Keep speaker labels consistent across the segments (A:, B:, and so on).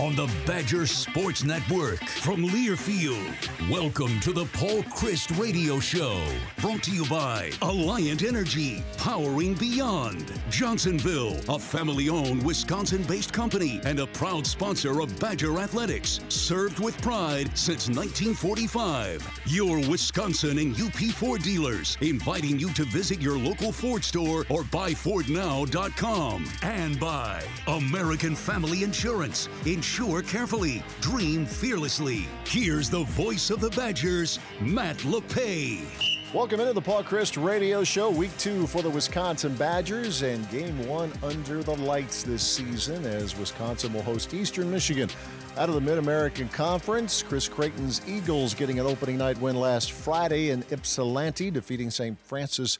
A: On the Badger Sports Network from Learfield. Welcome to the Paul Chryst Radio Show, brought to you by Alliant Energy, powering beyond Johnsonville, a family-owned Wisconsin-based company and a proud sponsor of Badger Athletics, served with pride since 1945. Your Wisconsin and UP Ford dealers inviting you to visit your local Ford store or buy buyfordnow.com. And by American Family Insurance. Insure carefully, dream fearlessly. Here's the voice of the Badgers, Matt LePay.
B: Welcome into the Paul Chryst Radio Show, week two for the Wisconsin Badgers, and game one under the lights this season as Wisconsin will host Eastern Michigan. Out of the Mid American Conference, Chris Creighton's Eagles getting an opening night win last Friday in Ypsilanti, defeating St. Francis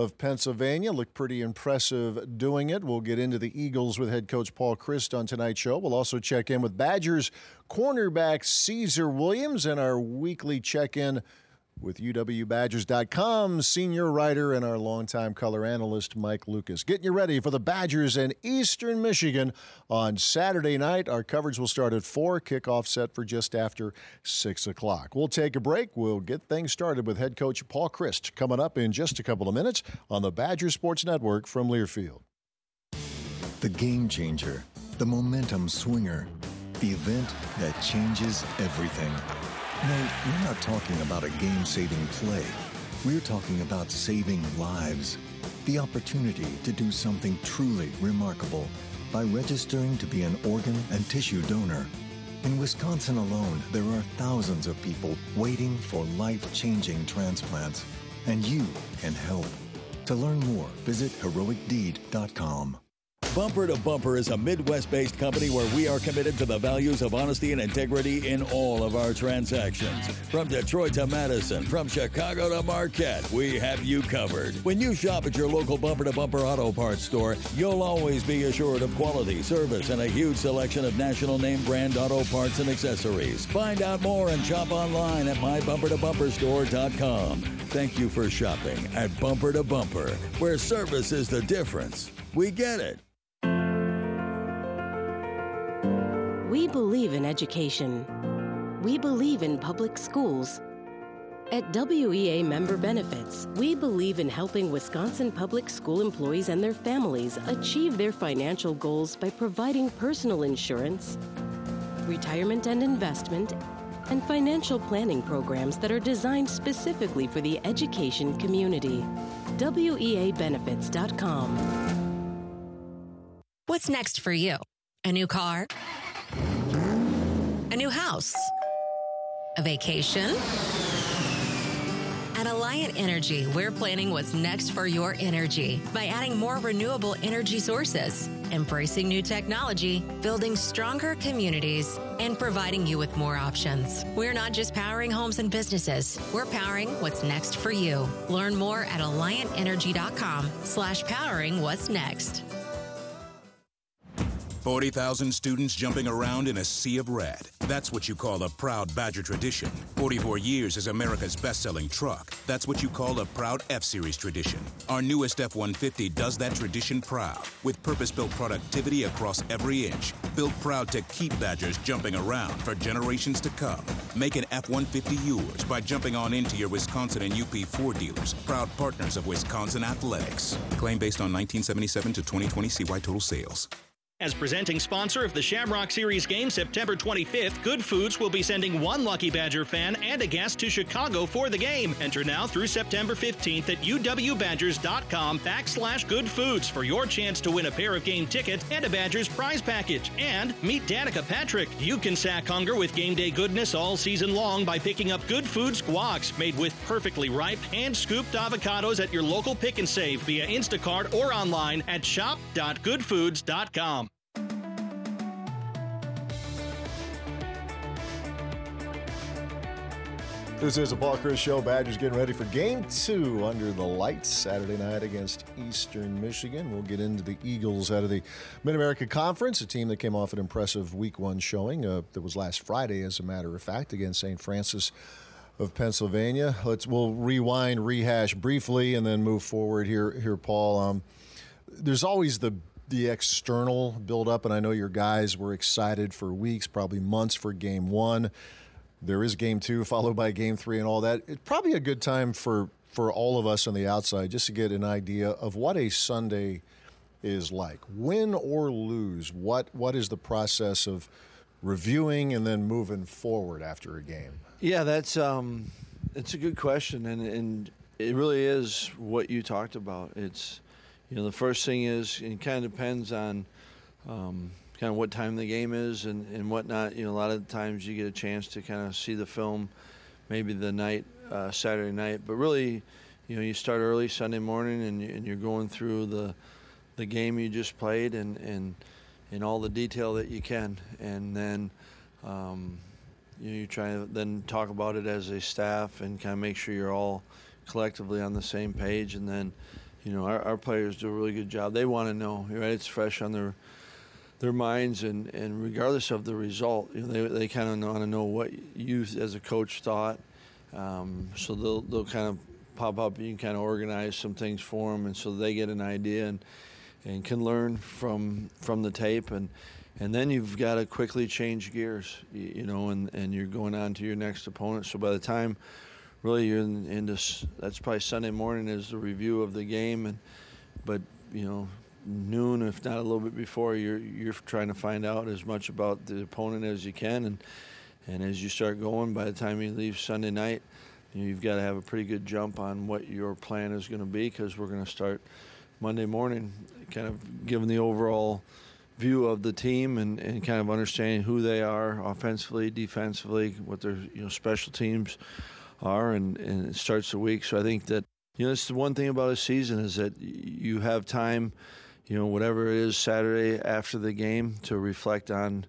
B: of Pennsylvania. Looked pretty impressive doing it. We'll get into the Eagles with head coach Paul Chryst on tonight's show. We'll also check in with Badgers cornerback Caesar Williams and our weekly check in with UWBadgers.com senior writer and our longtime color analyst Mike Lucas. Getting you ready for the Badgers in Eastern Michigan on Saturday night. Our coverage will start at 4, kickoff set for just after 6 o'clock. We'll take a break. We'll get things started with head coach Paul Chryst coming up in just a couple of minutes on the Badger Sports Network from Learfield.
C: The game changer, the momentum swinger, the event that changes everything. No, we're not talking about a game saving play. We're talking about saving lives. The opportunity to do something truly remarkable by registering to be an organ and tissue donor. In Wisconsin alone, there are thousands of people waiting for life changing transplants, and you can help. To learn more, visit heroicdeed.com.
D: Bumper to Bumper is a Midwest based company where we are committed to the values of honesty and integrity in all of our transactions. From Detroit to Madison, from Chicago to Marquette, we have you covered. When you shop at your local Bumper to Bumper auto parts store, you'll always be assured of quality, service, and a huge selection of national name brand auto parts and accessories. Find out more and shop online at mybumpertobumperstore.com. Thank you for shopping at Bumper to Bumper, where service is the difference. We get it.
E: We believe in education. We believe in public schools. At WEA Member Benefits, we believe in helping Wisconsin public school employees and their families achieve their financial goals by providing personal insurance, retirement and investment, and financial planning programs that are designed specifically for the education community. WEABenefits.com.
F: What's next for you? A new car? A new house? A vacation? At Alliant Energy, we're planning what's next for your energy by adding more renewable energy sources, embracing new technology, building stronger communities, and providing you with more options. We're not just powering homes and businesses, we're powering what's next for you. Learn more at alliantenergy.com slash powering what's next.
G: 40,000 students jumping around in a sea of red. That's what you call a proud Badger tradition. 44 years as America's best selling truck. That's what you call a proud F Series tradition. Our newest F 150 does that tradition proud with purpose built productivity across every inch. Built proud to keep Badgers jumping around for generations to come. Make an F 150 yours by jumping on into your Wisconsin and UP Ford dealers, proud partners of Wisconsin Athletics. Claim based on 1977 to 2020 CY total sales.
H: As presenting sponsor of the Shamrock Series game September 25th, Good Foods will be sending one Lucky Badger fan and a guest to Chicago for the game. Enter now through September 15th at uwbadgers.com backslash good foods for your chance to win a pair of game tickets and a Badgers prize package. And meet Danica Patrick. You can sack hunger with game day goodness all season long by picking up Good Foods guacs made with perfectly ripe, hand scooped avocados at your local pick and save via Instacart or online at shop.goodfoods.com.
B: This is a Paul Chryst Show. Badgers getting ready for game two under the lights Saturday night against Eastern Michigan. We'll get into the Eagles out of the Mid America Conference, a team that came off an impressive week one showing uh, that was last Friday, as a matter of fact, against St. Francis of Pennsylvania. Let's we'll rewind, rehash briefly, and then move forward here. Here, Paul. Um, there's always the the external build up, and I know your guys were excited for weeks, probably months for game one there is game two followed by game three and all that. It's probably a good time for for all of us on the outside just to get an idea of what a Sunday is like. Win or lose, what what is the process of reviewing and then moving forward after a game?
I: Yeah, that's um, it's a good question, and and it really is what you talked about. It's you know the first thing is it kind of depends on. Um, kind of what time the game is and, and whatnot. You know, a lot of times you get a chance to kind of see the film maybe the night, uh, Saturday night. But really, you know, you start early Sunday morning and, and you're going through the the game you just played and, and in all the detail that you can. And then um, you, know, you try to then talk about it as a staff and kind of make sure you're all collectively on the same page. And then, you know, our, our players do a really good job. They want to know, right? It's fresh on their – their minds and, and regardless of the result, you know, they, they kind of want to know what you as a coach thought. Um, so they'll, they'll kind of pop up. You can kind of organize some things for them, and so they get an idea and and can learn from from the tape and and then you've got to quickly change gears, you, you know, and, and you're going on to your next opponent. So by the time really you're in, in this, that's probably Sunday morning is the review of the game, and but you know noon, if not a little bit before, you're you're trying to find out as much about the opponent as you can, and and as you start going, by the time you leave Sunday night, you have got to have a pretty good jump on what your plan is going to be because we're going to start Monday morning, kind of giving the overall view of the team and, and kind of understanding who they are offensively, defensively, what their you know special teams are, and, and it starts the week. So I think that you know it's the one thing about a season is that you have time you know, whatever it is Saturday after the game to reflect on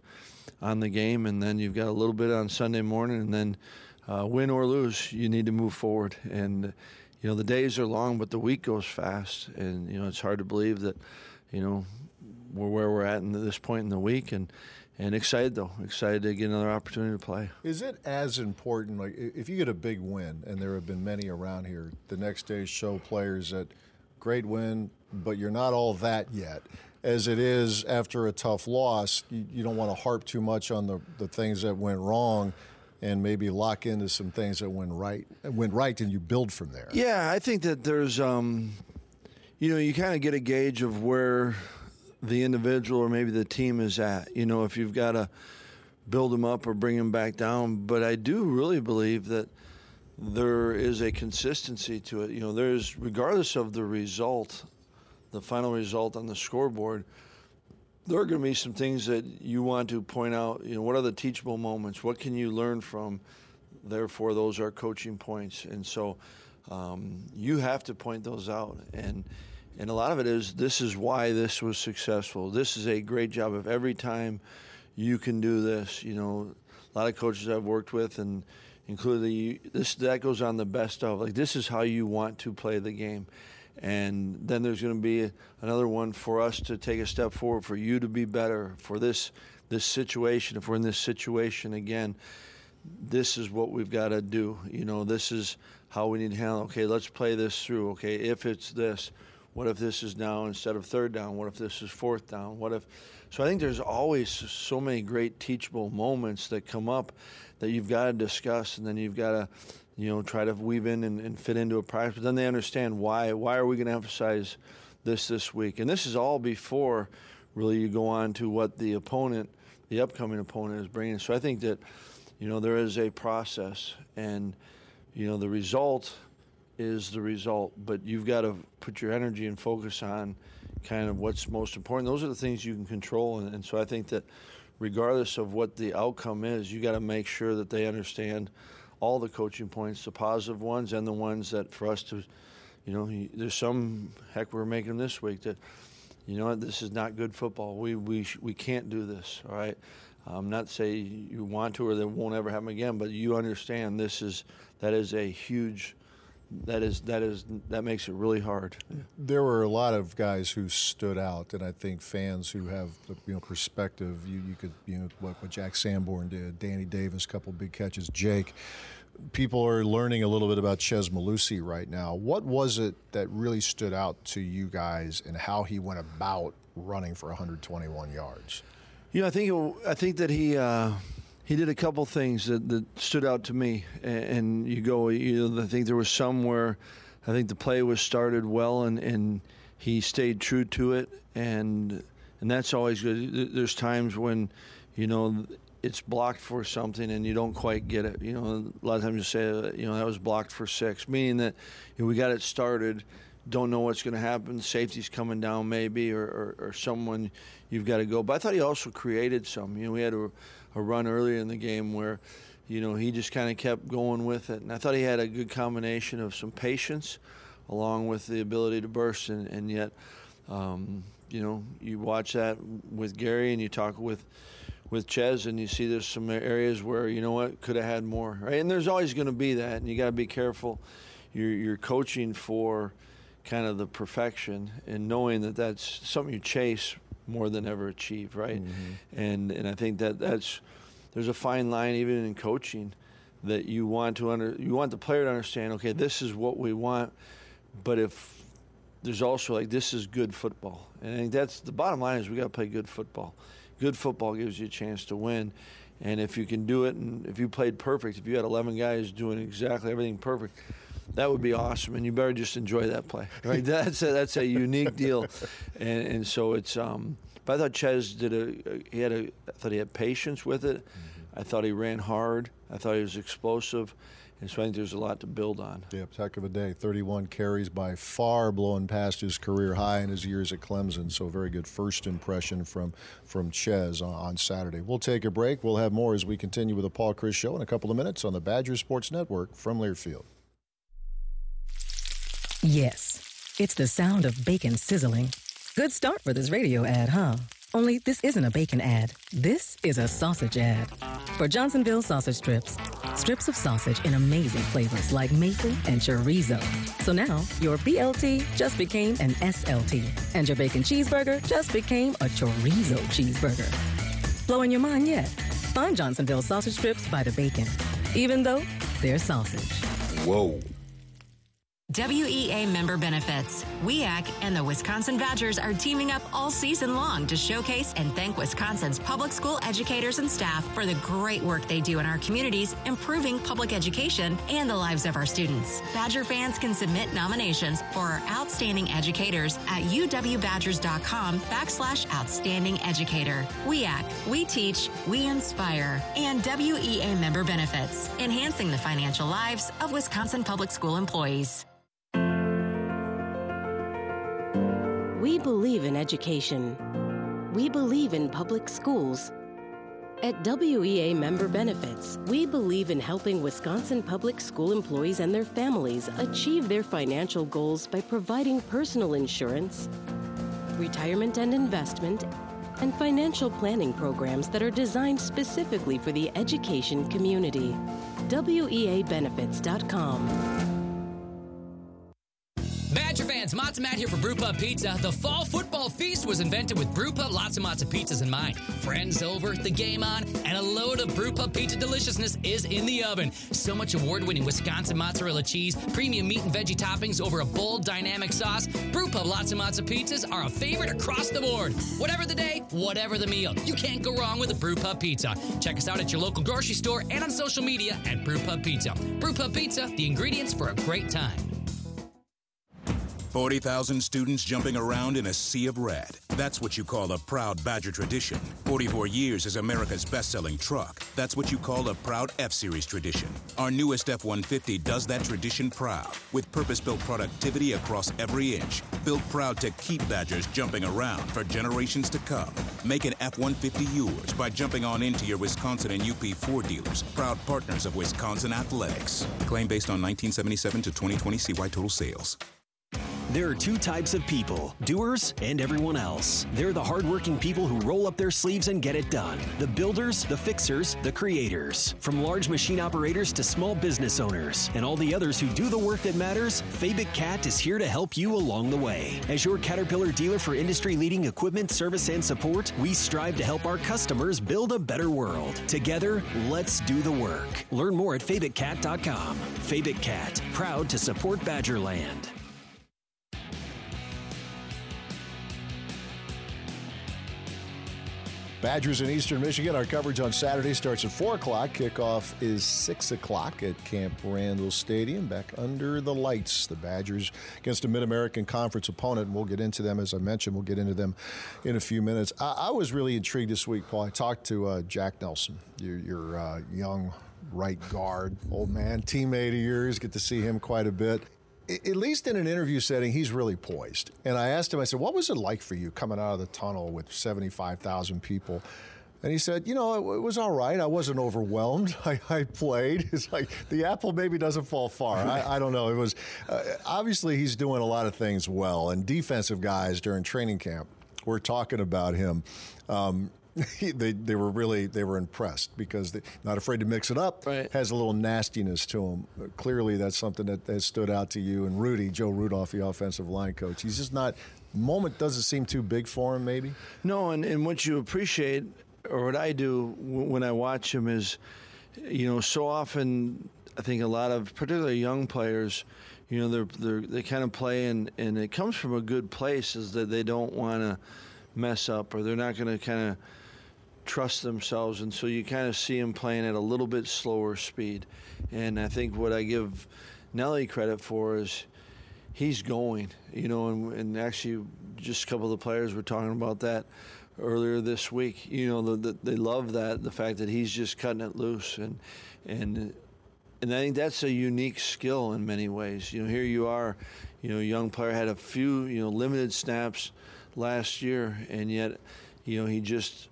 I: on the game, and then you've got a little bit on Sunday morning, and then uh, win or lose, you need to move forward. And you know, the days are long, but the week goes fast, and you know, it's hard to believe that you know we're where we're at in this point in the week, and and excited though, excited to get another opportunity to play.
B: Is it as important? Like, if you get a big win, and there have been many around here, the next day show players that great win, but you're not all that yet. As it is after a tough loss, you, you don't want to harp too much on the, the things that went wrong and maybe lock into some things that went right went right and you build from there.
I: Yeah, I think that there's um, you know, you kind of get a gauge of where the individual or maybe the team is at. You know, if you've got to build them up or bring them back down, but I do really believe that there is a consistency to it. You know, there's regardless of the result the final result on the scoreboard, there are going to be some things that you want to point out. You know, what are the teachable moments? What can you learn from? Therefore, those are coaching points. And so, um, you have to point those out. And and a lot of it is this is why this was successful. This is a great job of every time you can do this. You know, a lot of coaches I've worked with and including this that goes on the best of like this is how you want to play the game and then there's going to be another one for us to take a step forward for you to be better for this this situation. If we're in this situation again this is what we've got to do. You know this is how we need to handle okay let's play this through. Okay if it's this what if this is now instead of third down? What if this is fourth down? What if so i think there's always so many great teachable moments that come up that you've got to discuss and then you've got to you know, try to weave in and, and fit into a practice. But then they understand why. Why are we going to emphasize this this week? And this is all before really you go on to what the opponent, the upcoming opponent, is bringing. So I think that, you know, there is a process, and you know, the result is the result. But you've got to put your energy and focus on kind of what's most important. Those are the things you can control, and, and so I think that regardless of what the outcome is, you got to make sure that they understand all the coaching points, the positive ones and the ones that for us to, you know, there's some heck we're making them this week that, you know, this is not good football. We we we can't do this. All right. I'm not say you want to or that won't ever happen again, but you understand this is that is a huge that is that is that makes it really hard.
B: There were a lot of guys who stood out, and I think fans who have you know perspective. You, you could you know what, what Jack Sanborn did, Danny Davis, couple big catches, Jake. People are learning a little bit about Chez Mellusi right now. What was it that really stood out to you guys, and how he went about running for 121 yards?
I: You know, I think I think that he. Uh, he did a couple things that, that stood out to me. And, and, you go, you know, I think there was some where I think the play was started well and, and he stayed true to it. And, and that's always good. There's times when, you know, it's blocked for something and you don't quite get it. You know, a lot of times you say, you know, that was blocked for six, meaning that you know, we got it started don't know what's going to happen. Safety's coming down, maybe, or, or, or, someone you've got to go. But I thought he also created some. You know, we had a, a run earlier in the game where, you know, he just kind of kept going with it. And I thought he had a good combination of some patience along with the ability to burst. And, and yet, um, you know, you watch that with Gary and you talk with with Chez, and you see there's some areas where you know what could have had more, right? And there's always going to be that, and you got to be careful. You're, you're coaching for kind of the perfection and knowing that that's something you chase more than ever achieve, right? Mm-hmm. And and I think that that's there's a fine line even in coaching that you want to under you want the player to understand. Okay, this is what we want, but if there's also like this is good football, and I think that's the bottom line is we got to play good football. Good football gives you a chance to win. And if you can do it, and if you played perfect, if you had 11 guys doing exactly everything perfect, that would be awesome, and you better just enjoy that play. Right? that's a, that's a unique deal, and and so it's. Um, but I thought Chez did a. He had a. I thought he had patience with it. Mm-hmm. I thought he ran hard. I thought he was explosive. And so I think there's a lot to build on.
B: Yeah, heck of a day. 31 carries by far blowing past his career high in his years at Clemson. So very good first impression from from Chez on, on Saturday. We'll take a break. We'll have more as we continue with the Paul Chryst Show in a couple of minutes on the Badger Sports Network from Learfield.
J: Yes, it's the sound of bacon sizzling. Good start for this radio ad, huh? Only this isn't a bacon ad. This is a sausage ad. For Johnsonville sausage strips. Strips of sausage in amazing flavors like maple and chorizo. So now your BLT just became an SLT, and your bacon cheeseburger just became a chorizo cheeseburger. Blowing your mind yet? Find Johnsonville sausage strips by the bacon, even though they're sausage.
B: Whoa.
F: WEA member benefits. WEAC and the Wisconsin Badgers are teaming up all season long to showcase and thank Wisconsin's public school educators and staff for the great work they do in our communities, improving public education and the lives of our students. Badger fans can submit nominations for our outstanding educators at uwbadgers.com backslash outstanding educator. WEAC, we teach, we inspire, and WEA member benefits, enhancing the financial lives of Wisconsin public school employees.
E: We believe in education. We believe in public schools. At WEA Member Benefits, we believe in helping Wisconsin public school employees and their families achieve their financial goals by providing personal insurance, retirement and investment, and financial planning programs that are designed specifically for the education community. WEABenefits.com.
K: Badger fans, Matzo Matt here for Brewpub Pizza. The fall football feast was invented with Brewpub lots of pizzas in mind. Friends over, the game on, and a load of Brewpub pizza deliciousness is in the oven. So much award-winning Wisconsin mozzarella cheese, premium meat and veggie toppings over a bold, dynamic sauce. Brewpub lots of pizzas are a favorite across the board. Whatever the day, whatever the meal, you can't go wrong with a Brewpub Pizza. Check us out at your local grocery store and on social media at Brewpub Pizza. Brewpub Pizza, the ingredients for a great time.
G: 40,000 students jumping around in a sea of red. That's what you call a proud Badger tradition. 44 years as America's best-selling truck. That's what you call a proud F-Series tradition. Our newest F-150 does that tradition proud, with purpose-built productivity across every inch. Built proud to keep Badgers jumping around for generations to come. Make an F-150 yours by jumping on into your Wisconsin and UP Ford dealers, proud partners of Wisconsin Athletics. Claim based on 1977 to 2020 CY total sales.
L: There are two types of people doers and everyone else. They're the hardworking people who roll up their sleeves and get it done. The builders, the fixers, the creators. From large machine operators to small business owners and all the others who do the work that matters, Fabick Cat is here to help you along the way. As your Caterpillar dealer for industry leading equipment, service, and support, we strive to help our customers build a better world. Together, let's do the work. Learn more at FabickCat.com. Fabick Cat, proud to support Badgerland.
B: Badgers in Eastern Michigan. Our coverage on Saturday starts at 4 o'clock. Kickoff is 6 o'clock at Camp Randall Stadium. Back under the lights. The Badgers against a Mid American Conference opponent. And we'll get into them, as I mentioned, we'll get into them in a few minutes. I, I was really intrigued this week, Paul. I talked to uh, Jack Nelson, your, your uh, young right guard, old man, teammate of yours. Get to see him quite a bit at least in an interview setting, he's really poised. And I asked him, I said, what was it like for you coming out of the tunnel with 75,000 people? And he said, you know, it, it, was all right. I wasn't overwhelmed. I, I, played. It's like the apple maybe doesn't fall far. I, I don't know. It was uh, obviously he's doing a lot of things well. And defensive guys during training camp were talking about him. Um, they they were really they were impressed because they not afraid to mix it up.
I: Right.
B: Has a little nastiness to him. Uh, clearly, that's something that has stood out to you. And Rudy, Joe Rudolph, the offensive line coach, he's just not. Moment doesn't seem too big for him, maybe.
I: No, and, and what you appreciate, or what I do when I watch him is, you know, so often I think a lot of particularly young players, you know, they're, they're they kind of play and and it comes from a good place is that they don't want to mess up or they're not going to kind of trust themselves, and so you kind of see him playing at a little bit slower speed. And I think what I give Nelly credit for is he's going, you know, and, and actually just a couple of the players were talking about that earlier this week. You know, the, the, they love that the fact that he's just cutting it loose, and and and I think that's a unique skill in many ways. You know, here you are, you know, young player had a few, you know, limited snaps last year, and yet, you know, he just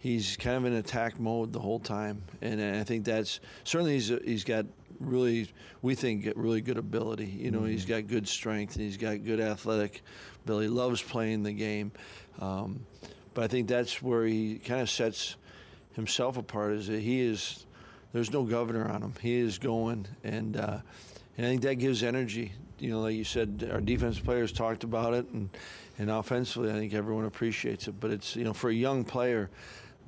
I: he's kind of in attack mode the whole time, and I think that's certainly he's he's got really we think really good ability. You know, mm-hmm. he's got good strength and he's got good athletic ability. Loves playing the game, um, but I think that's where he kind of sets himself apart. Is that he is there's no governor on him. He is going, and uh, and I think that gives energy. You know, like you said, our defense players talked about it, and and offensively, I think everyone appreciates it. But it's you know for a young player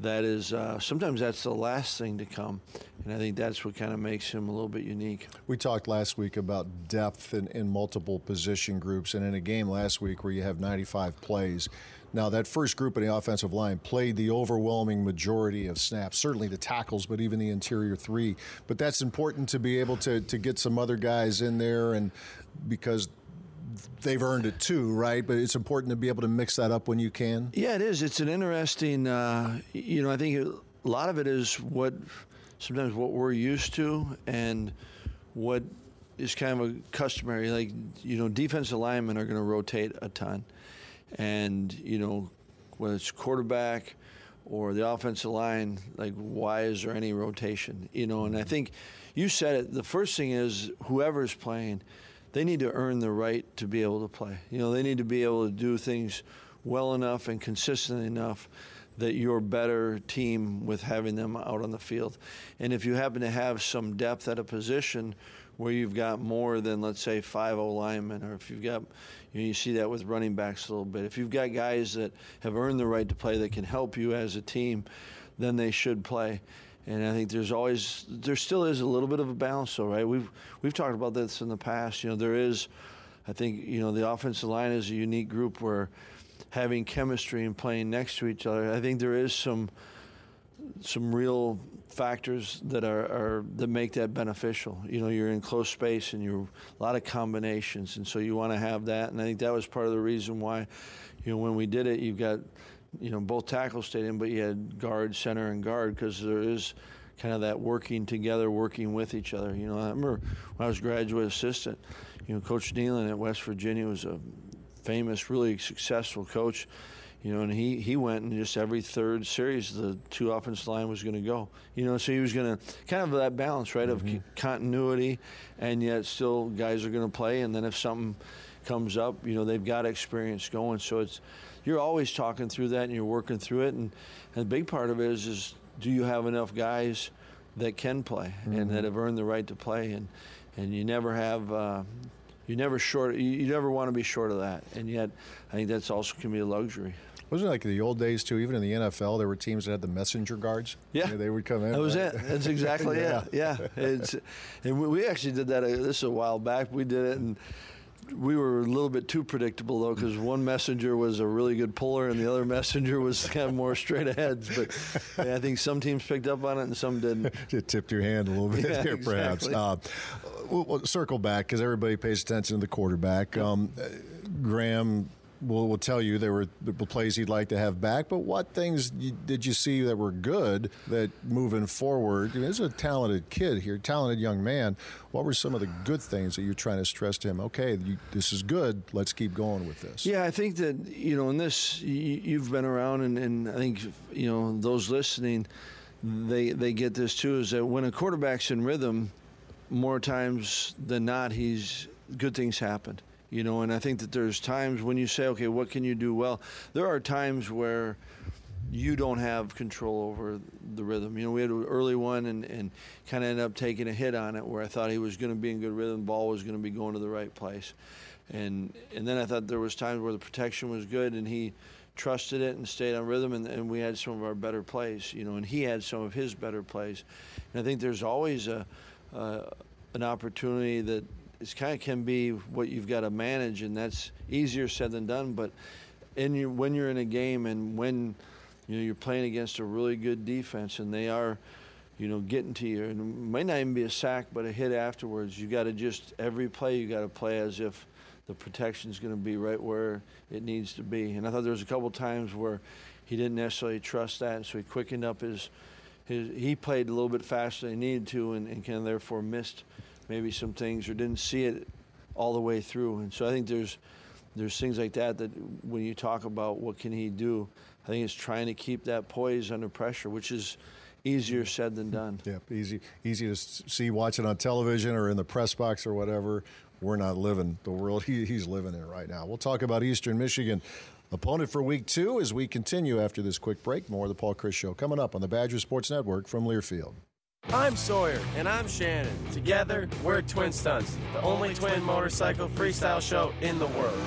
I: that is uh, sometimes that's the last thing to come, and I think that's what kind of makes him a little bit unique.
B: We talked last week about depth in, in multiple position groups, and in a game last week where you have 95 plays. Now, that first group in the offensive line played the overwhelming majority of snaps, certainly the tackles, but even the interior three. But that's important to be able to, to get some other guys in there, and because they've earned it too, right? But it's important to be able to mix that up when you can.
I: Yeah, it is. It's an interesting. Uh, you know, I think a lot of it is what sometimes what we're used to and what is kind of a customary. Like you know, defensive linemen are going to rotate a ton, and you know, whether it's quarterback or the offensive line, like why is there any rotation? You know, and I think you said it. The first thing is whoever's playing, they need to earn the right to be able to play. You know, they need to be able to do things well enough and consistent enough that you're better team with having them out on the field. And if you happen to have some depth at a position where you've got more than let's say five O linemen, or if you've got you, know, you see that with running backs a little bit. If you've got guys that have earned the right to play that can help you as a team, then they should play. And I think there's always there still is a little bit of a balance though, right? We've we've talked about this in the past. You know, there is I think, you know, the offensive line is a unique group where having chemistry and playing next to each other, I think there is some some real factors that are, are, that make that beneficial. You know, you're in close space and you're a lot of combinations, and so you want to have that. And I think that was part of the reason why, you know, when we did it, you've got, you know, both tackles stayed in, but you had guard, center, and guard because there is kind of that working together, working with each other. You know, I remember when I was graduate assistant, you know, Coach Nehlen at West Virginia was a famous, really successful coach you know, and he, he went and just every third series, the two offensive line was going to go. You know, so he was going to kind of that balance, right, mm-hmm. of continuity, and yet still guys are going to play. And then if something comes up, you know, they've got experience going. So it's you're always talking through that and you're working through it. And, and the big part of it is, is do you have enough guys that can play mm-hmm. and that mm-hmm. have earned the right to play? And and you never have. Uh, you never short. You, you never want to be short of that, and yet I think that's also can be a luxury.
B: Wasn't it like the old days too? Even in the NFL, there were teams that had the messenger guards.
I: Yeah,
B: they would come in.
I: That was it. That's exactly yeah. it. Yeah, it's, and we actually did that. Uh, this a while back. We did it, and we were a little bit too predictable though, because one messenger was a really good puller, and the other messenger was kind of more straight ahead. But yeah, I think some teams picked up on it, and some didn't.
B: Just tipped your hand a little bit
I: yeah,
B: here, perhaps.
I: Exactly. Uh,
B: we'll, we'll, circle back because everybody pays attention to the quarterback. Um, Graham will, will tell you there were plays he'd like to have back. But what things did you see that were good that moving forward? He's a talented kid here, talented young man. What were some of the good things that you're trying to stress to him? Okay, you, this is good. Let's keep going with this.
I: Yeah, I think that you know in this you've been around, and, and I think you know those listening, they they get this too. Is that when a quarterback's in rhythm, more times than not, he's good things happen you know and i think that there's times when you say okay what can you do? Well there are times where you don't have control over the rhythm. You know we had an early one and, and kind of ended up taking a hit on it where i thought he was going to be in good rhythm ball was going to be going to the right place. And and then i thought there was times where the protection was good and he trusted it and stayed on rhythm and, and we had some of our better plays you know and he had some of his better plays. And i think there's always a an opportunity that it kind of can be what you've got to manage, and that's easier said than done. But in your, when you're in a game and when you know you're playing against a really good defense, and they are, you know, getting to you, and it might not even be a sack, but a hit afterwards. You got to just every play you got to play as if the protection is going to be right where it needs to be. And I thought there was a couple times where he didn't necessarily trust that, and so he quickened up his. His, he played a little bit faster than he needed to, and, and kind of therefore missed maybe some things or didn't see it all the way through. And so I think there's there's things like that that when you talk about what can he do, I think it's trying to keep that poise under pressure, which is easier said than done.
B: Yeah, easy easy to see watching on television or in the press box or whatever. We're not living the world he, he's living in right now. We'll talk about Eastern Michigan. Opponent for week two as we continue after this quick break. More of the Paul Chryst Show coming up on the Badger Sports Network from Learfield.
M: I'm Sawyer. And I'm Shannon. Together, we're Twin Stunts, the only twin motorcycle freestyle show in the world.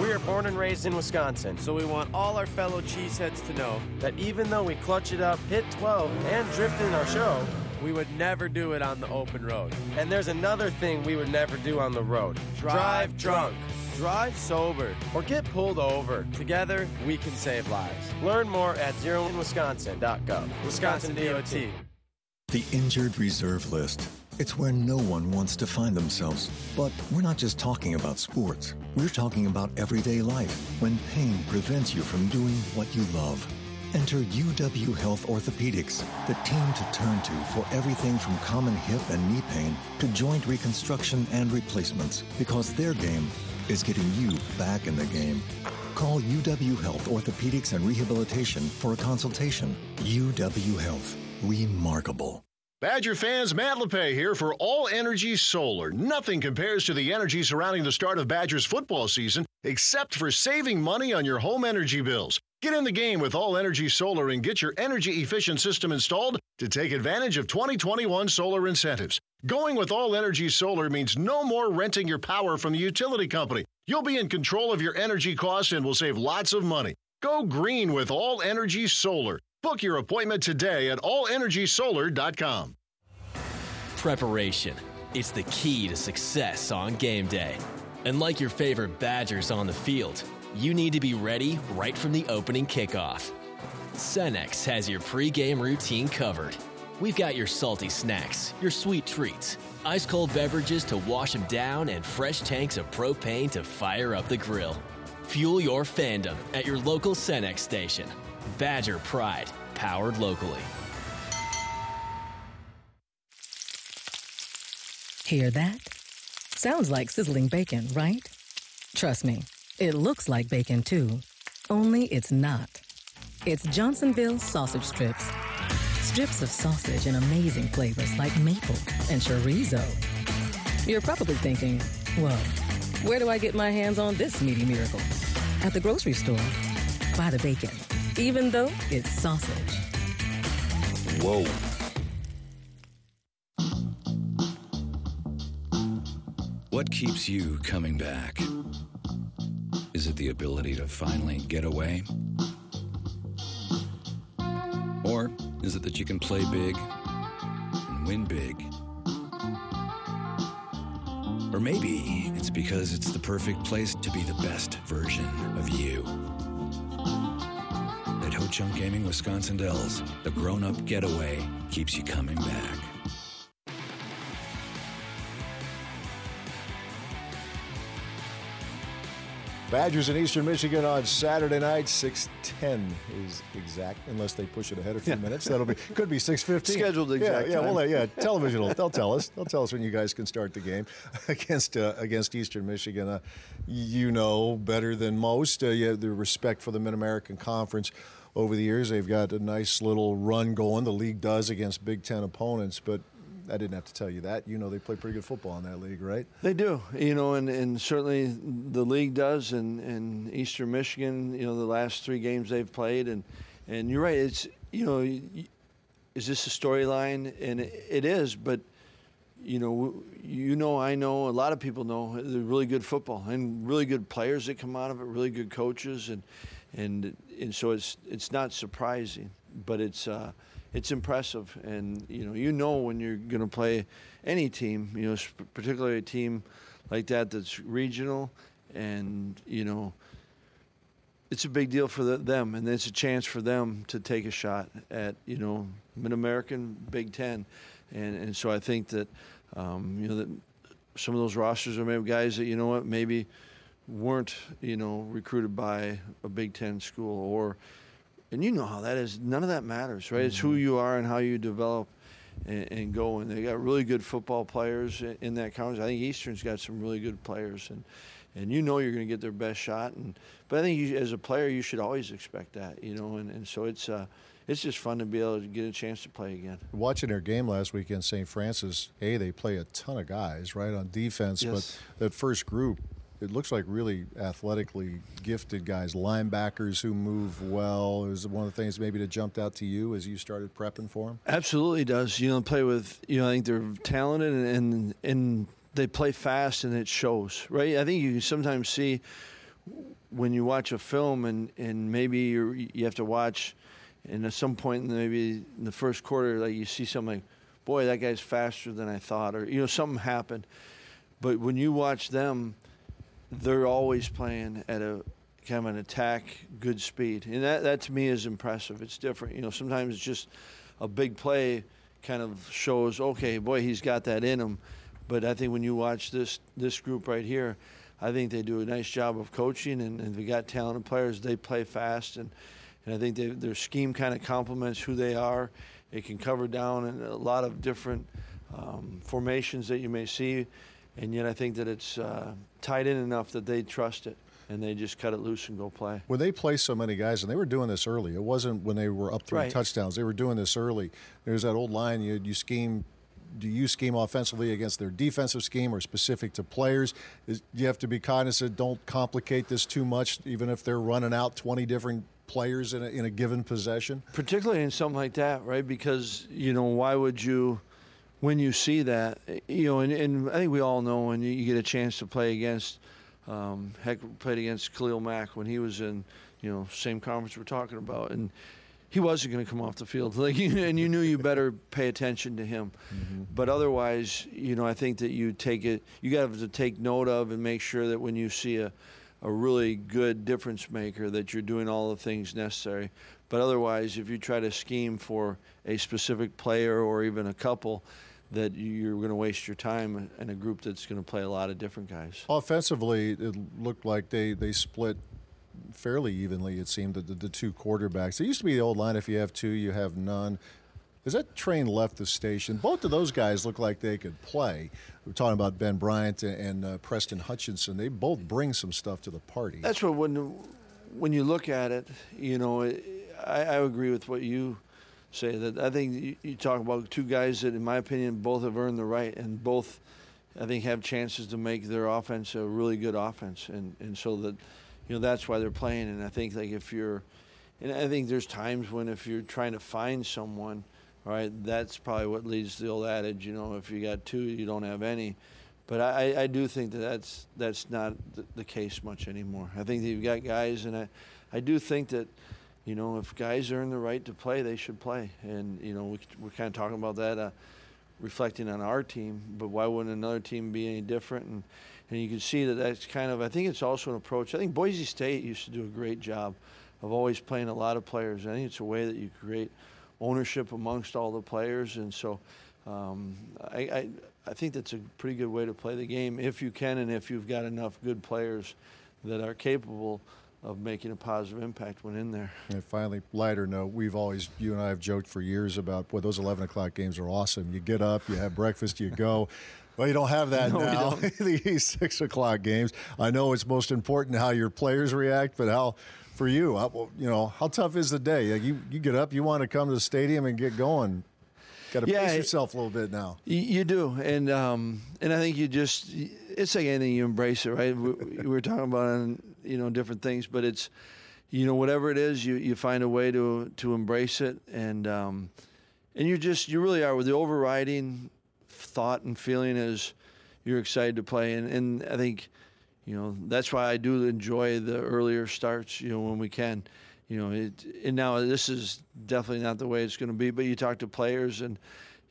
M: We are born and raised in Wisconsin, so we want all our fellow cheeseheads to know that even though we clutch it up, hit 12, and drift in our show, we would never do it on the open road. And there's another thing we would never do on the road drive, drunk. Drive sober or get pulled over. Together, we can save lives. Learn more at zeroinwisconsin.gov. Wisconsin DOT.
C: The injured reserve list. It's where no one wants to find themselves. But we're not just talking about sports. We're talking about everyday life when pain prevents you from doing what you love. Enter UW Health Orthopedics, the team to turn to for everything from common hip and knee pain to joint reconstruction and replacements, because their game is getting you back in the game. Call UW Health Orthopedics and Rehabilitation for a consultation. UW Health. Remarkable.
B: Badger fans, Matt LePay here for All Energy Solar. Nothing compares to the energy surrounding the start of Badgers football season except for saving money on your home energy bills. Get in the game with All Energy Solar and get your energy efficient system installed to take advantage of 2021 solar incentives. Going with All Energy Solar means no more renting your power from the utility company. You'll be in control of your energy costs and will save lots of money. Go green with All Energy Solar. Book your appointment today at allenergysolar.com.
N: Preparation. It's the key to success on game day. And like your favorite Badgers on the field, you need to be ready right from the opening kickoff. Cenex has your pregame routine covered. We've got your salty snacks, your sweet treats, ice cold beverages to wash them down, and fresh tanks of propane to fire up the grill. Fuel your fandom at your local Cenex station. Badger Pride, powered locally.
J: Hear that? Sounds like sizzling bacon, right? Trust me, it looks like bacon too, only it's not. It's Johnsonville sausage strips. Strips of sausage in amazing flavors like maple and chorizo. You're probably thinking, whoa, where do I get my hands on this meaty miracle? At the grocery store. Buy the bacon, even though it's sausage.
A: Whoa. What keeps you coming back? Is it the ability to finally get away? Or is it that you can play big and win big? Or maybe it's because it's the perfect place to be the best version of you. At Ho Chunk Gaming Wisconsin Dells, the grown up getaway keeps you coming back.
B: Badgers in Eastern Michigan on Saturday night, 6:10 is exact, unless they push it ahead a few minutes. That'll be could be 6:15.
I: Scheduled exact
B: Yeah, yeah,
I: time.
B: well, yeah. Television will they'll tell us. They'll tell us when you guys can start the game against uh, against Eastern Michigan. Uh, you know better than most. Uh, you have the respect for the Mid American Conference. Over the years, they've got a nice little run going. The league does against Big Ten opponents, but I didn't have to tell you that. You know they play pretty good football in that league, right?
I: They do, you know, and, and certainly the league does, and, and Eastern Michigan, you know, the last three games they've played, and and you're right, it's you know, is this a storyline? And it, it is, but you know, you know, I know, a lot of people know they're really good football and really good players that come out of it, really good coaches, and and and so it's it's not surprising, but it's. Uh, it's impressive, and you know you know when you're going to play any team, you know, particularly a team like that that's regional, and you know it's a big deal for the, them, and it's a chance for them to take a shot at you know Mid American Big Ten, and and so I think that um, you know that some of those rosters are maybe guys that you know what maybe weren't you know recruited by a Big Ten school or and you know how that is. None of that matters, right? It's who you are and how you develop and, and go. And they got really good football players in that conference. I think Eastern's got some really good players, and and you know you're going to get their best shot. And but I think you, as a player, you should always expect that, you know. And, and so it's uh, it's just fun to be able to get a chance to play again.
B: Watching their game last weekend, St. Francis, A, they play a ton of guys, right, on defense,
I: Yes.
B: but that first group, it looks like really athletically gifted guys, linebackers who move well. Is one of the things maybe that jumped out to you as you started prepping for them?
I: Absolutely does. You know, play with you know, I think they're talented and and, and they play fast and it shows, right? I think you sometimes see when you watch a film and and maybe you you have to watch and at some point in maybe in the first quarter like you see something boy that guy's faster than I thought or you know something happened but when you watch them they're always playing at a kind of an attack, good speed, and that that to me is impressive. It's different, you know. Sometimes it's just a big play kind of shows, okay, boy, he's got that in him. But I think when you watch this this group right here, I think they do a nice job of coaching, and, and they got talented players. They play fast, and and I think they, their scheme kind of complements who they are. They can cover down in a lot of different um, formations that you may see, and yet I think that it's uh, tied in enough that they trust it. and they just cut it loose and go play.
B: When they play so many guys, and they were doing this early, it wasn't when they were up three
I: Right.
B: touchdowns. They were doing this early. There's that old line: you you scheme. Do you scheme offensively against their defensive scheme or specific to players? Is, you have to be cognizant. Don't complicate this too much, even if they're running out 20 different players in a, in a given possession.
I: particularly in something like that, right? Because you know, why would you, when you see that, you know, and, and I think we all know when you, get a chance to play against, um, heck, played against Khalil Mack when he was in, you know, same conference we're talking about, and he wasn't going to come off the field, like, and you knew you better pay attention to him. But otherwise, you know, I think that you take it, you got to take note of and make sure that when you see a, a really good difference maker, that you're doing all the things necessary. But otherwise, if you try to scheme for a specific player or even a couple, that you're going to waste your time in a group that's going to play a lot of different guys.
B: Offensively, it looked like they, they split fairly evenly, it seemed, the, the, the two quarterbacks. It used to be the old line if you have two, you have none. As that train left the station, both of those guys look like they could play. We're talking about Ben Bryant and uh, Preston Hutchinson. They both bring some stuff to the party.
I: That's what when when you look at it, you know, I, I agree with what you say. That I think you, you talk about two guys that, in my opinion, both have earned the right and both, I think, have chances to make their offense a really good offense, and and so that, you know, that's why they're playing. And I think like if you're, and I think there's times when if you're trying to find someone, right, that's probably what leads to the old adage, you know, if you got two, you don't have any. But I, I do think that that's that's not the, the case much anymore. I think that you've got guys, and I, I do think that, you know, if guys earn the right to play, they should play. And you know, we, we're kind of talking about that, uh, reflecting on our team. But why wouldn't another team be any different? And and you can see that that's kind of. I think it's also an approach. I think Boise State used to do a great job of always playing a lot of players. I think it's a way that you create ownership amongst all the players, and so. Um, I, I, I think that's a pretty good way to play the game if you can and if you've got enough good players that are capable of making a positive impact when in there.
B: And finally, lighter note, we've always, you and I have joked for years about, boy, those 11 o'clock games are awesome. You get up, you have breakfast, you go. Well, you don't have that
I: No,
B: now. These six o'clock games. I know it's most important how your players react, but how, for you, how, you know, how tough is the day? Like you, you get up, you want to come to the stadium and get going. Got to
I: Yeah,
B: pace yourself a little bit now.
I: You, you do, and um, and I think you just it's like anything you embrace it, right? We, we were talking about on, you know different things, but it's you know whatever it is, you, you find a way to to embrace it, and um, and you just you really are with the overriding thought and feeling is you're excited to play, and and I think you know that's why I do enjoy the earlier starts, you know when we can. You know, it, and now this is definitely not the way it's going to be. But you talk to players, and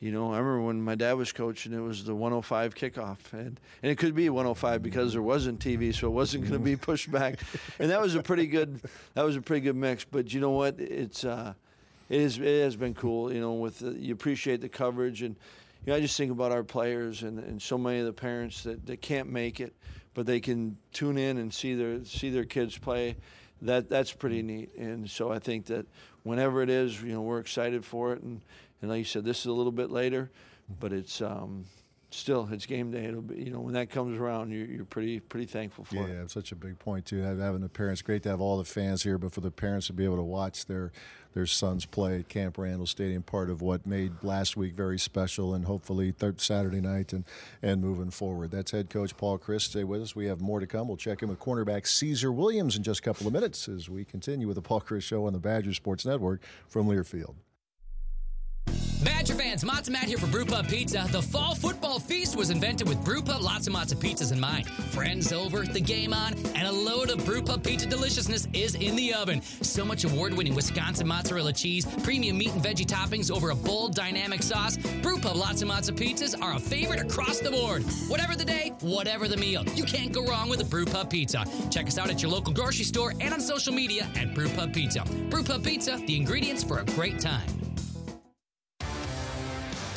I: you know, I remember when my dad was coaching, it was the 105 kickoff, and and it could be 105 because there wasn't TV, so it wasn't going to be pushed back, and that was a pretty good that was a pretty good mix. But you know what? It's uh, it is it has been cool. You know, with the, you appreciate the coverage, and you know, I just think about our players and, and so many of the parents that, that can't make it, but they can tune in and see their see their kids play. That that's pretty neat, and so I think that whenever it is, you know, we're excited for it, and and like you said, this is a little bit later, but it's um, still it's game day. It'll be you know when that comes around, you're, you're pretty pretty thankful for it.
B: Yeah, it's such a big point too. Having the parents, great to have all the fans here, but for the parents to be able to watch their their sons play at Camp Randall Stadium, part of what made last week very special, and hopefully Saturday night and and moving forward. That's head coach Paul Chryst. Stay with us. We have more to come. We'll check in with cornerback Caesar Williams in just a couple of minutes as we continue with the Paul Chryst Show on the Badger Sports Network from Learfield.
K: Badger fans, Matzo Matt here for Brew Pub Pizza. The fall football feast was invented with Brew Pub lots of pizzas in mind. Friends over, the game on, and a load of Brew Pub pizza deliciousness is in the oven. So much award-winning Wisconsin mozzarella cheese, premium meat and veggie toppings over a bold, dynamic sauce. Brew Pub lots of pizzas are a favorite across the board. Whatever the day, whatever the meal, you can't go wrong with a Brew Pub Pizza. Check us out at your local grocery store and on social media at Brew Pub Pizza. Brew Pub Pizza, the ingredients for a great time.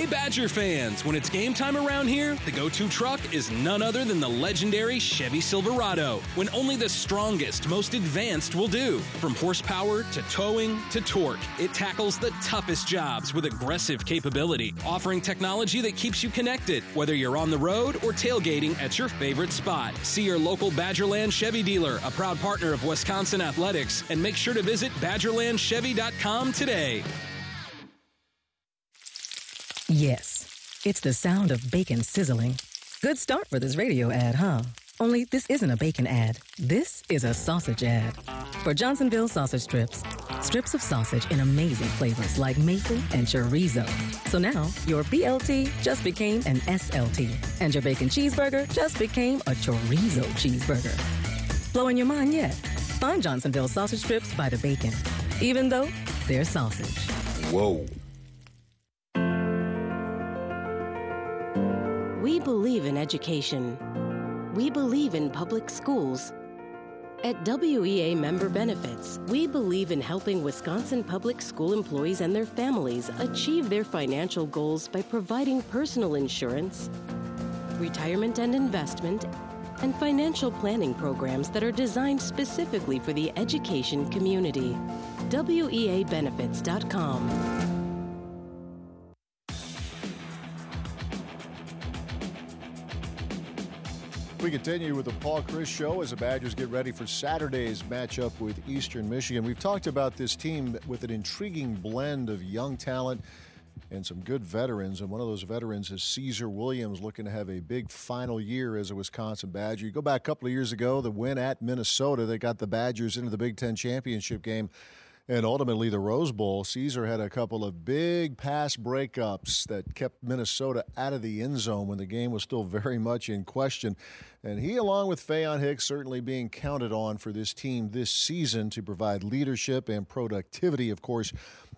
O: Hey Badger fans, when it's game time around here, the go-to truck is none other than the legendary Chevy Silverado. When only the strongest, most advanced will do. From horsepower to towing to torque, it tackles the toughest jobs with aggressive capability, offering technology that keeps you connected, whether you're on the road or tailgating at your favorite spot. See your local Badgerland Chevy dealer, a proud partner of Wisconsin Athletics, and make sure to visit badgerlandchevy.com today.
J: Yes, it's the sound of bacon sizzling. Good start for this radio ad, huh? Only this isn't a bacon ad. This is a sausage ad. For Johnsonville sausage strips. Strips of sausage in amazing flavors like maple and chorizo. So now your BLT just became an SLT, and your bacon cheeseburger just became a chorizo cheeseburger. Blowing your mind yet? Find Johnsonville sausage strips by the bacon, even though they're sausage.
A: Whoa.
E: We believe in education. We believe in public schools. At WEA Member Benefits, we believe in helping Wisconsin public school employees and their families achieve their financial goals by providing personal insurance, retirement and investment, and financial planning programs that are designed specifically for the education community. WEABenefits.com.
B: We continue with the Paul Chryst Show as the Badgers get ready for Saturday's matchup with Eastern Michigan. We've talked about this team with an intriguing blend of young talent and some good veterans. And one of those veterans is Caesar Williams, looking to have a big final year as a Wisconsin Badger. You go back a couple of years ago, the win at Minnesota that got the Badgers into the Big Ten championship game and ultimately the Rose Bowl. Caesar had a couple of big pass breakups that kept Minnesota out of the end zone when the game was still very much in question. And he, along with Faion Hicks, certainly being counted on for this team this season to provide leadership and productivity, of course,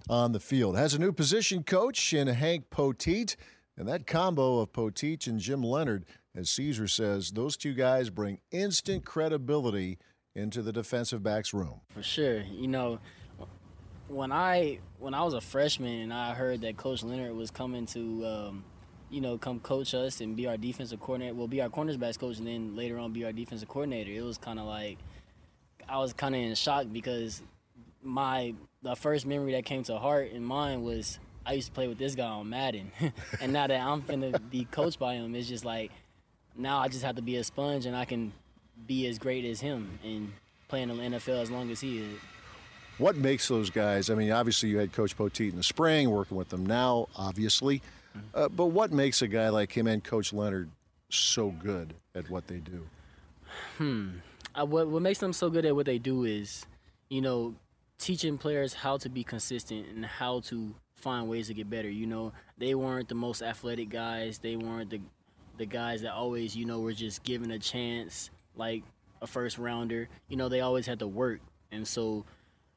B: on the field. Has a new position coach in Hank Poteet. And that combo of Poteet and Jim Leonard, as Caesar says, those two guys bring instant credibility into the defensive backs room.
P: For sure. You know, when I when I was a freshman and I heard that Coach Leonard was coming to, um, you know, come coach us and be our defensive coordinator, well, be our cornerbacks coach, and then later on be our defensive coordinator. It was kind of like I was kind of in shock because my the first memory that came to heart and mind was I used to play with this guy on Madden, and now that I'm finna be coached by him, it's just like now I just have to be a sponge and I can be as great as him and play in the NFL as long as he is.
B: What makes those guys? I mean, obviously you had Coach Poteet in the spring, working with them now, obviously.
P: Mm-hmm.
B: Uh, but what makes a guy like him and Coach Leonard so good at what they do?
P: Hmm. I, what what makes them so good at what they do is, you know, teaching players how to be consistent and how to find ways to get better. You know, they weren't the most athletic guys. They weren't the the guys that always, you know, were just given a chance like a first rounder. You know, they always had to work. And so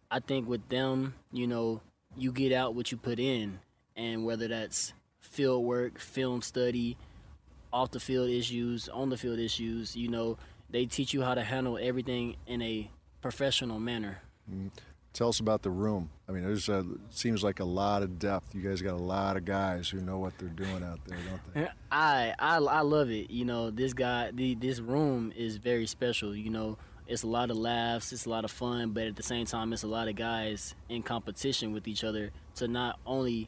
P: I think with them, you know, you get out what you put in, and whether that's field work, film study, off the field issues, on the field issues, you know, they teach you how to handle everything in a professional manner.
B: Mm. Tell us about the room. I mean, there's a, seems like a lot of depth. You guys got a lot of guys who know what they're doing out there, don't they?
P: I I, I love it. You know, this guy, the, this room is very special. You know, it's a lot of laughs, it's a lot of fun, but at the same time, it's a lot of guys in competition with each other to not only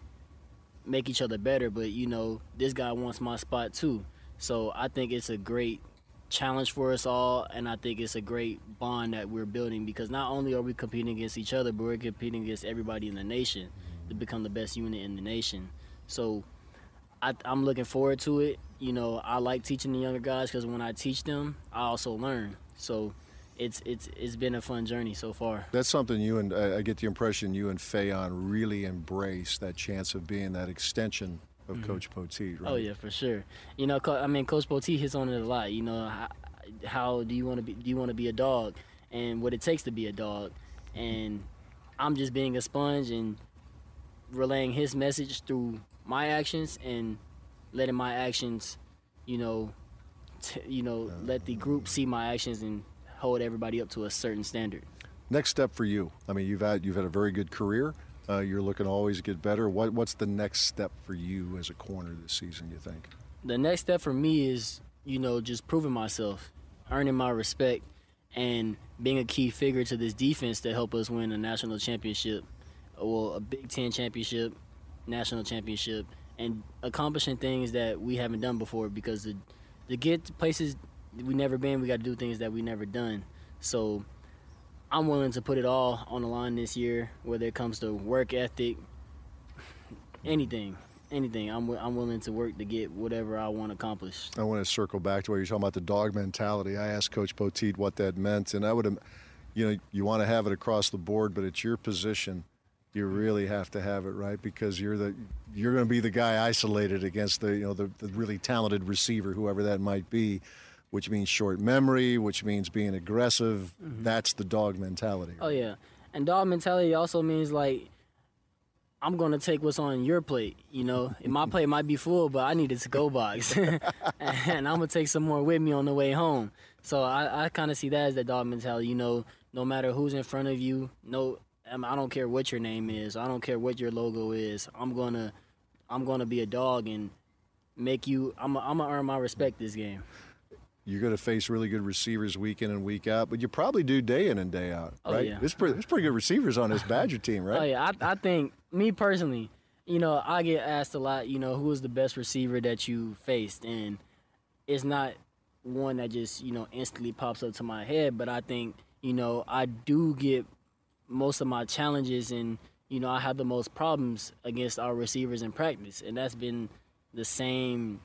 P: make each other better. But you know, this guy wants my spot too. So I think it's a great challenge for us all, and I think it's a great bond that we're building because not only are we competing against each other, but we're competing against everybody in the nation to become the best unit in the nation. So I, I'm looking forward to it. You know, I like teaching the younger guys because when I teach them, I also learn. So it's it's it's been a fun journey so far.
B: That's something you and I get the impression you and Faion really embrace that chance of being that extension of
P: Mhm.
B: Coach Poteet, right?
P: Oh yeah, for sure. You know, I mean, Coach Poteet hits on it a lot. You know, how, how do you want to be? Do you want to be a dog, and what it takes to be a dog? And I'm just being a sponge and relaying his message through my actions and letting my actions, you know, t- you know, let the group see my actions and hold everybody up to a certain standard.
B: Next step for you. I mean, you've had you've had a very good career. Uh, you're looking to always get better. What what's the next step for you as a corner this season? You think?
P: the next step for me is, you know, just proving myself, earning my respect, and being a key figure to this defense to help us win a national championship, well, a Big Ten championship, national championship, and accomplishing things that we haven't done before. Because the to get places we never been, we got to do things that we never done. So. I'm willing to put it all on the line this year, whether it comes to work ethic, anything, anything. I'm I'm willing to work to get whatever I want accomplished.
B: I want to circle back to where you're talking about the dog mentality. I asked Coach Poteet what that meant, and I would, have, you know, you want to have it across the board, but it's your position. You really have to have it right because you're the you're going to be the guy isolated against the you know the, the really talented receiver, whoever that might be, which means short memory, which means being aggressive. Mm-hmm. That's the dog mentality.
P: Oh yeah, and dog mentality also means like I'm gonna take what's on your plate. You know, my plate might be full, but I need a to-go box, and I'm gonna take some more with me on the way home. So I, I kind of see that as the dog mentality. You know, no matter who's in front of you, no, I I don't care what your name is. I don't care what your logo is. I'm gonna, I'm gonna be a dog and make you. I'm, I'm gonna earn my respect this game.
B: You're going to face really good receivers week in and week out, but you probably do day in and day out,
P: Oh,
B: right?
P: yeah.
B: There's pretty, there's pretty good receivers on this Badger team, right?
P: Oh yeah, I, I think me personally, you know, I get asked a lot, you know, who is the best receiver that you faced, and it's not one that just you know instantly pops up to my head, but I think you know I do get most of my challenges, and you know I have the most problems against our receivers in practice, and that's been the same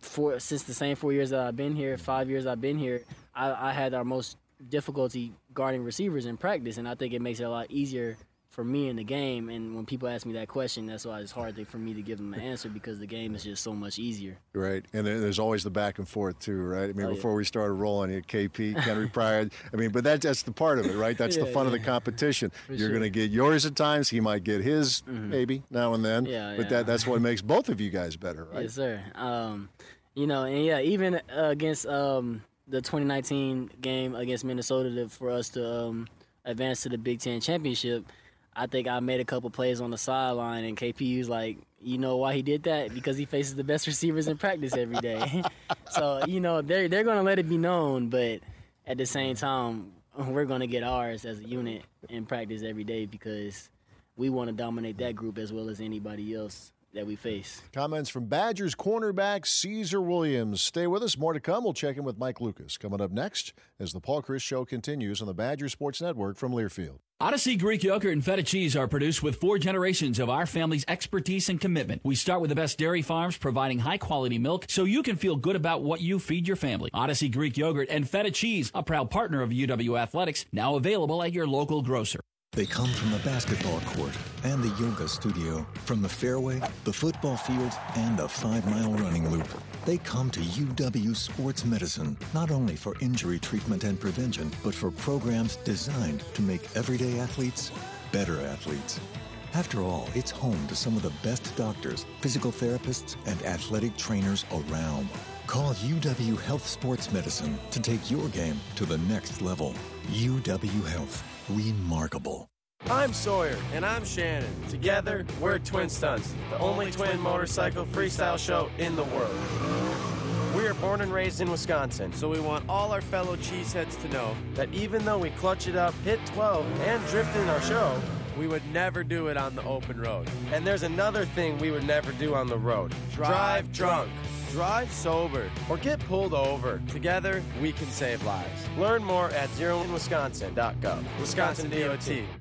P: four since the same four years that I've been here, five years I've been here, I, I had our most difficulty guarding receivers in practice, and I think it makes it a lot easier for me in the game. And when people ask me that question, that's why it's hard for me to give them an answer because the game is just so much easier.
B: Right, and there's always the back and forth too, right? I mean,
P: Oh, yeah.
B: before we started rolling, you had KP, Kendric Pryor. I mean, but that, that's the part of it, right? That's the
P: Yeah,
B: fun of the competition.
P: For
B: You're
P: sure.
B: going to get yours at times. He might get his, maybe now and then.
P: Yeah,
B: but
P: yeah.
B: that that's what makes both of you guys better, right?
P: Yes, sir. Um, you know, and yeah, even uh, against um, the 2019 game against Minnesota to, for us to um, advance to the Big Ten championship, I think I made a couple plays on the sideline, and KP was like, "You know why he did that? Because he faces the best receivers in practice every day." so you know they're they're gonna let it be known, but at the same time, we're gonna get ours as a unit in practice every day because we want to dominate that group as well as anybody else that we face.
B: Comments from Badgers cornerback Caesar Williams. Stay with us. More to come. We'll check in with Mike Lucas coming up next as the Paul Chryst Show continues on the Badger Sports Network from Learfield.
Q: Odyssey Greek yogurt and feta cheese are produced with four generations of our family's expertise and commitment. We start with the best dairy farms providing high quality milk so you can feel good about what you feed your family. Odyssey Greek yogurt and feta cheese, a proud partner of UW Athletics, now available at your local grocer.
C: They come from the basketball court and the yoga studio, from the fairway, the football field, and the five mile running loop. They come to UW Sports Medicine, not only for injury treatment and prevention, but for programs designed to make everyday athletes better athletes. After all, it's home to some of the best doctors, physical therapists, and athletic trainers around. Call UW Health Sports Medicine to take your game to the next level. UW Health. Remarkable.
M: I'm Sawyer. And I'm Shannon. Together, we're Twin Stunts, the only twin motorcycle freestyle show in the world. We are born and raised in Wisconsin, so we want all our fellow cheeseheads to know that even though we clutch it up, hit 12, and drift in our show, we would never do it on the open road. And there's another thing we would never do on the road drive drunk. Drive sober or get pulled over. Together, we can save lives. Learn more at zeroinwisconsin.gov. Wisconsin DOT.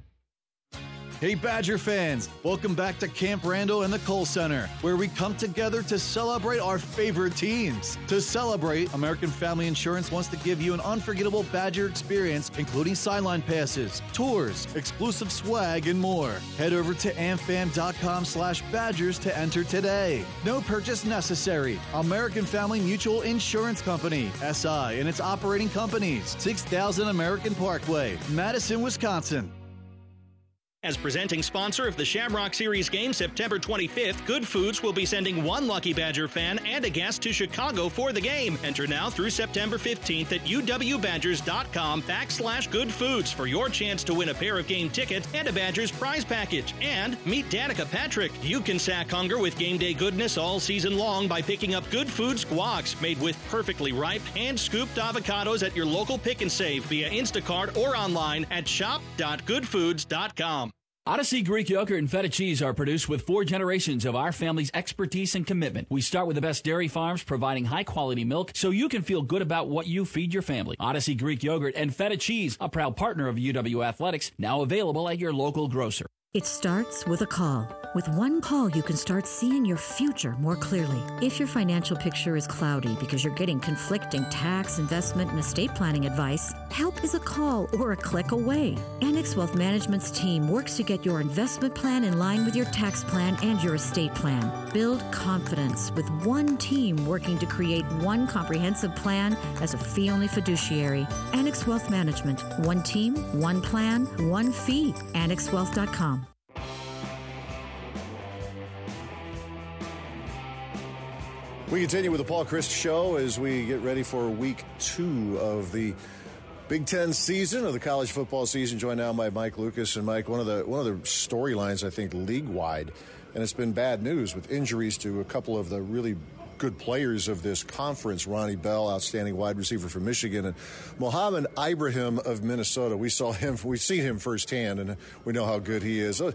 R: Hey, Badger fans! Welcome back to Camp Randall and the Kohl Center, where we come together to celebrate our favorite teams. To celebrate, American Family Insurance wants to give you an unforgettable Badger experience, including sideline passes, tours, exclusive swag, and more. Head over to amfam.com slash badgers to enter today. No purchase necessary. American Family Mutual Insurance Company, SI, and its operating companies, 6000 American Parkway, Madison, Wisconsin.
H: As presenting sponsor of the Shamrock Series game September 25th, Good Foods will be sending one Lucky Badger fan and a guest to Chicago for the game. Enter now through September 15th at uwbadgers.com backslash good foods for your chance to win a pair of game tickets and a Badgers prize package. And meet Danica Patrick. You can sack hunger with game day goodness all season long by picking up Good Foods guacs made with perfectly ripe, hand-scooped avocados at your local pick and save via Instacart or online at shop.goodfoods.com.
Q: Odyssey Greek yogurt and feta cheese are produced with four generations of our family's expertise and commitment. We start with the best dairy farms providing high quality milk so you can feel good about what you feed your family. Odyssey Greek yogurt and feta cheese, a proud partner of UW Athletics, now available at your local grocer.
S: It starts with a call. With one call, you can start seeing your future more clearly. If your financial picture is cloudy because you're getting conflicting tax, investment, and estate planning advice, help is a call or a click away. Annex Wealth Management's team works to get your investment plan in line with your tax plan and your estate plan. Build confidence with one team working to create one comprehensive plan as a fee only fiduciary. Annex Wealth Management. One team, one plan, one fee. AnnexWealth.com.
B: We continue with the Paul Chryst Show as we get ready for week two of the Big Ten season of the college football season. Joined now by Mike Lucas and Mike. One of the one of the storylines I think league wide, and it's been bad news with injuries to a couple of the really good players of this conference. Ronnie Bell, outstanding wide receiver from Michigan, and Mohamed Ibrahim of Minnesota. We saw him. We've seen him firsthand, and we know how good he is. Uh,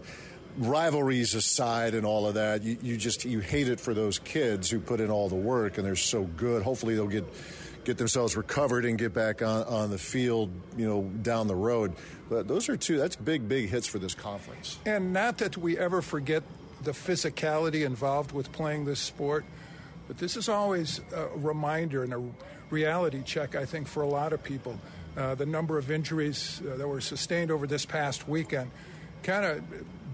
B: Rivalries aside and all of that, you, you just you hate it for those kids who put in all the work and they're so good. Hopefully they'll get get themselves recovered and get back on, on the field, you know, down the road. But those are two that's big, big hits for this conference.
T: And not that we ever forget the physicality involved with playing this sport, but this is always a reminder and a reality check, I think, for a lot of people. Uh, the number of injuries uh, that were sustained over this past weekend kind of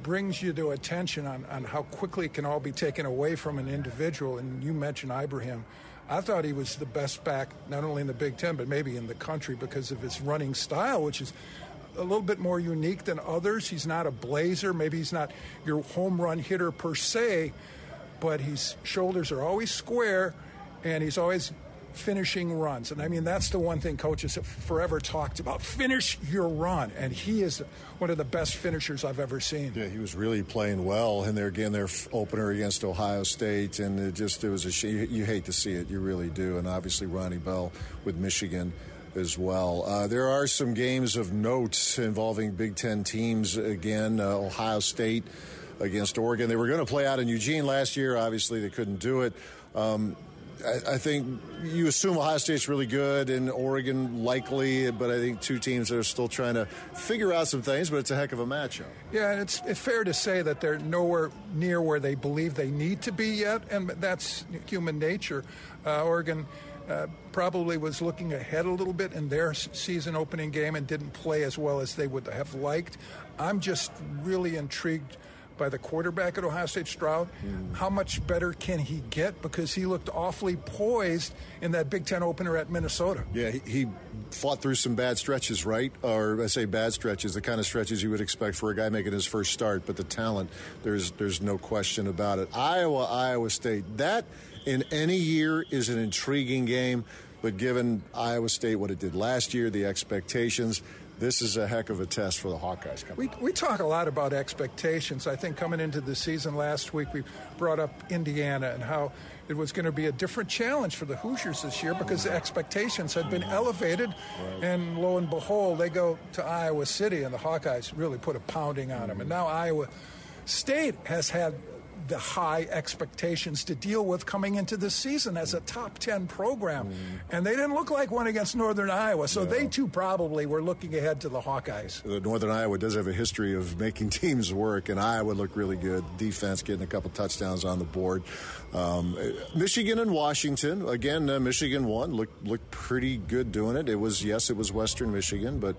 T: brings you to attention on, on how quickly it can all be taken away from an individual. And you mentioned Ibrahim. I thought he was the best back, not only in the Big Ten, but maybe in the country because of his running style, which is a little bit more unique than others. He's not a blazer. Maybe he's not your home run hitter per se, but his shoulders are always square and he's always finishing runs. And I mean, that's the one thing coaches have forever talked about finish your run. And he is one of the best finishers I've ever seen.
B: Yeah, he was really playing well in there again, their opener against Ohio State. And it just, it was a shame. You hate to see it, you really do. And obviously, Ronnie Bell with Michigan as well. Uh, there are some games of note involving Big Ten teams again. Uh, Ohio State against Oregon. They were going to play out in Eugene last year. Obviously, they couldn't do it. Um, I, I, think you assume Ohio State's really good and Oregon likely, but I think two teams that are still trying to figure out some things, but it's a heck of a matchup.
T: Yeah, and it's, it's fair to say that they're nowhere near where they believe they need to be yet, and that's human nature. Uh, Oregon. Uh, probably was looking ahead a little bit in their season opening game and didn't play as well as they would have liked. I'm just really intrigued by the quarterback at Ohio State, Stroud. Mm. How much better can he get? Because he looked awfully poised in that Big Ten opener at Minnesota.
B: Yeah, he, he fought through some bad stretches, right? Or I say bad stretches, the kind of stretches you would expect for a guy making his first start. But the talent, there's there's no question about it. Iowa, Iowa State. That in any year is an intriguing game. But given Iowa State what it did last year, the expectations, this is a heck of a test for the Hawkeyes.
T: We, we talk a lot about expectations. I think coming into the season last week, we brought up Indiana and how it was going to be a different challenge for the Hoosiers this year because the expectations had been elevated. Right. And lo and behold, they go to Iowa City, and the Hawkeyes really put a pounding on them. And now Iowa State has had the high expectations to deal with coming into this season as a top 10 program. Mm. And they didn't look like one against Northern Iowa. So they too probably were looking ahead to the Hawkeyes.
B: Uh, Northern Iowa does have a history of making teams work, and Iowa looked really good. Defense getting a couple touchdowns on the board. Um, Michigan and Washington, again, uh, Michigan won, looked, looked pretty good doing it. It was, yes, it was Western Michigan, but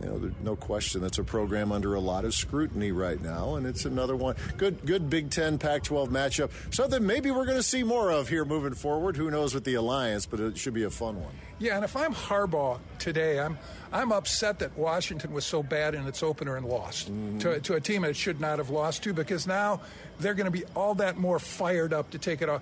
B: you know, there's no question that's a program under a lot of scrutiny right now, and it's another one. Good, good Big Ten, Pac-12 matchup. Something maybe we're going to see more of here moving forward. Who knows with the alliance, but it should be a fun one.
T: Yeah, and if I'm Harbaugh today, I'm I'm upset that Washington was so bad in its opener and lost mm-hmm. to, to a team it should not have lost to because now they're going to be all that more fired up to take it uh,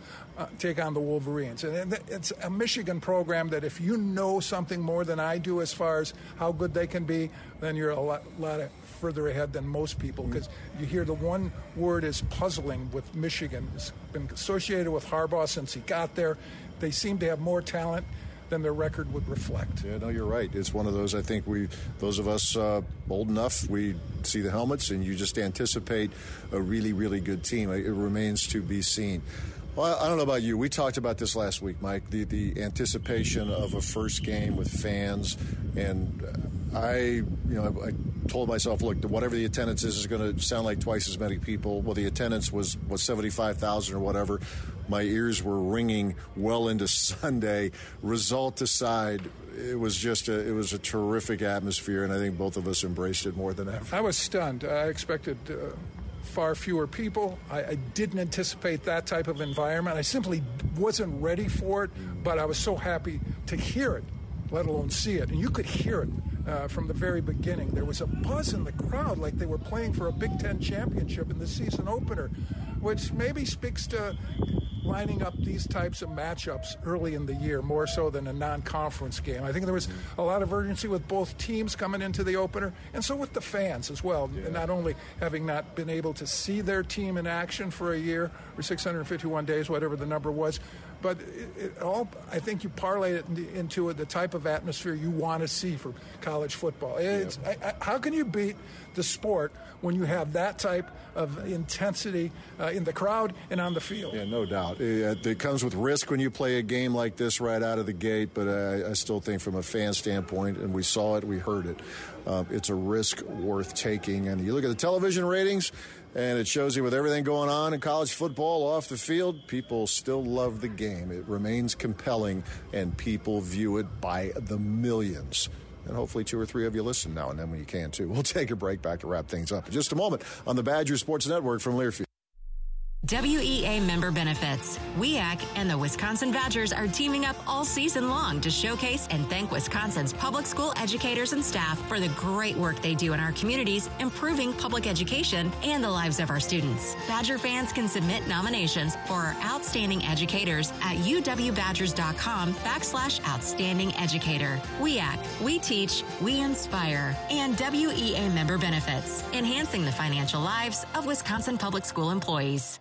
T: take on the Wolverines. And it's a Michigan program that if you know something more than I do as far as how good they can be, then you're a lot, lot further ahead than most people because mm-hmm. you hear the one word is puzzling with Michigan. It's been associated with Harbaugh since he got there. They seem to have more talent than their record would reflect.
B: Yeah, no, you're right. It's one of those. I think we, those of us uh, old enough, we see the helmets, and you just anticipate a really, really good team. It remains to be seen. Well, I don't know about you. We talked about this last week, Mike. The the anticipation of a first game with fans, and I, you know, I, I told myself, look, whatever the attendance is, is going to sound like twice as many people. Well, the attendance was was seventy five thousand or whatever my ears were ringing well into Sunday. Result aside, it was just a it was a terrific atmosphere, and I think both of us embraced it more than ever.
T: I was stunned. I expected. Uh, far fewer people. I, I, didn't anticipate that type of environment. I simply wasn't ready for it, but I was so happy to hear it, let alone see it. And you could hear it uh, from the very beginning. There was a buzz in the crowd like they were playing for a Big Ten championship in the season opener, which maybe speaks to lining up these types of matchups early in the year more so than a non-conference game. I think there was a lot of urgency with both teams coming into the opener, and so with the fans as well. Yeah. Not only having not been able to see their team in action for a year or 651 days, whatever the number was, but it, it all I think you parlay it into the type of atmosphere you want to see for college football. Yeah. I, I, how can you beat the sport when you have that type of intensity uh, in the crowd and on the field.
B: Yeah, no doubt. It, it, comes with risk when you play a game like this right out of the gate, but I, I still think from a fan standpoint, and we saw it, we heard it, uh, it's a risk worth taking. And you look at the television ratings, and it shows you with everything going on in college football off the field, people still love the game. It remains compelling, and people view it by the millions and hopefully two or three of you listen now and then when you can too. We'll take a break back to wrap things up in just a moment on the Badger Sports Network from Learfield.
F: WEA member benefits. WEAC and the Wisconsin Badgers are teaming up all season long to showcase and thank Wisconsin's public school educators and staff for the great work they do in our communities, improving public education and the lives of our students. Badger fans can submit nominations for our outstanding educators at uwbadgers.com backslash outstanding educator. WEAC, we teach, we inspire, and WEA member benefits, enhancing the financial lives of Wisconsin public school employees.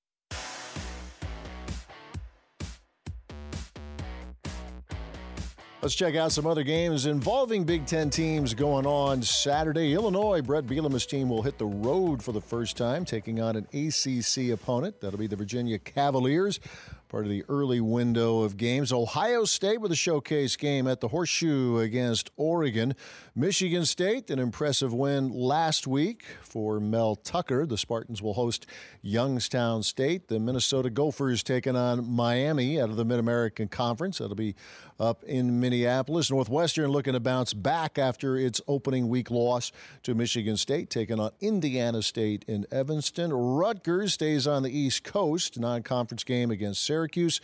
B: Let's check out some other games involving Big Ten teams going on Saturday. Illinois, Bret Bielema's team will hit the road for the first time, taking on an ACC opponent. That'll be the Virginia Cavaliers. part of the early window of games. Ohio State with a showcase game at the Horseshoe against Oregon. Michigan State, an impressive win last week for Mel Tucker. The Spartans will host Youngstown State. The Minnesota Gophers taking on Miami out of the Mid American Conference. That'll be up in Minneapolis. Northwestern looking to bounce back after its opening week loss to Michigan State, taking on Indiana State in Evanston. Rutgers stays on the East Coast, non conference game against Syracuse.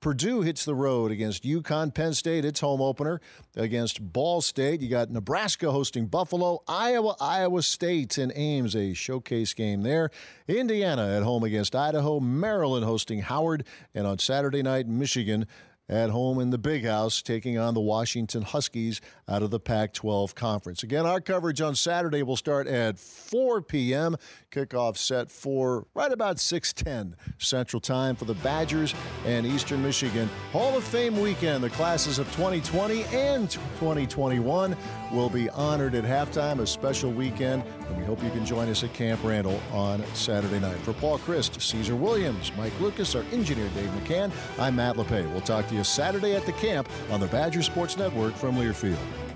B: Purdue hits the road against UConn. Penn State, its home opener against Ball State. You got Nebraska hosting Buffalo. Iowa, Iowa State in Ames, a showcase game there. Indiana at home against Idaho. Maryland hosting Howard. And on Saturday night, Michigan at home in the big house, taking on the Washington Huskies out of the Pac 12 conference. Again, our coverage on Saturday will start at 4 p.m. Kickoff set for right about 6:10 Central Time for the Badgers and Eastern Michigan Hall of Fame weekend. The classes of 2020 and 2021 will be honored at halftime. A special weekend, and we hope you can join us at Camp Randall on Saturday night. For Paul Chryst, Caesar Williams, Mike Lucas, our engineer Dave McCann, I'm Matt Lepay. We'll talk to you Saturday at the camp on the Badger Sports Network from Learfield.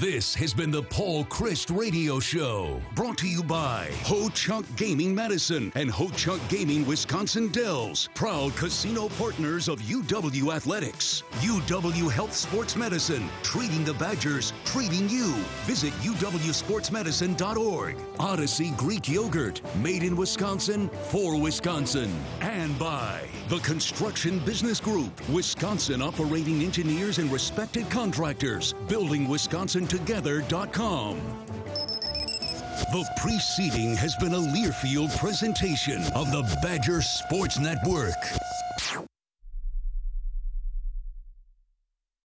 A: This has been the Paul Chryst Radio Show, brought to you by Ho Chunk Gaming Madison and Ho Chunk Gaming Wisconsin Dells, proud casino partners of UW Athletics, UW Health Sports Medicine, treating the Badgers, treating you. Visit UWSportsMedicine.org. Odyssey Greek Yogurt, made in Wisconsin for Wisconsin, and by the Construction Business Group, Wisconsin operating engineers and respected contractors, building Wisconsin together.com. The preceding has been a Learfield presentation of the Badger Sports Network.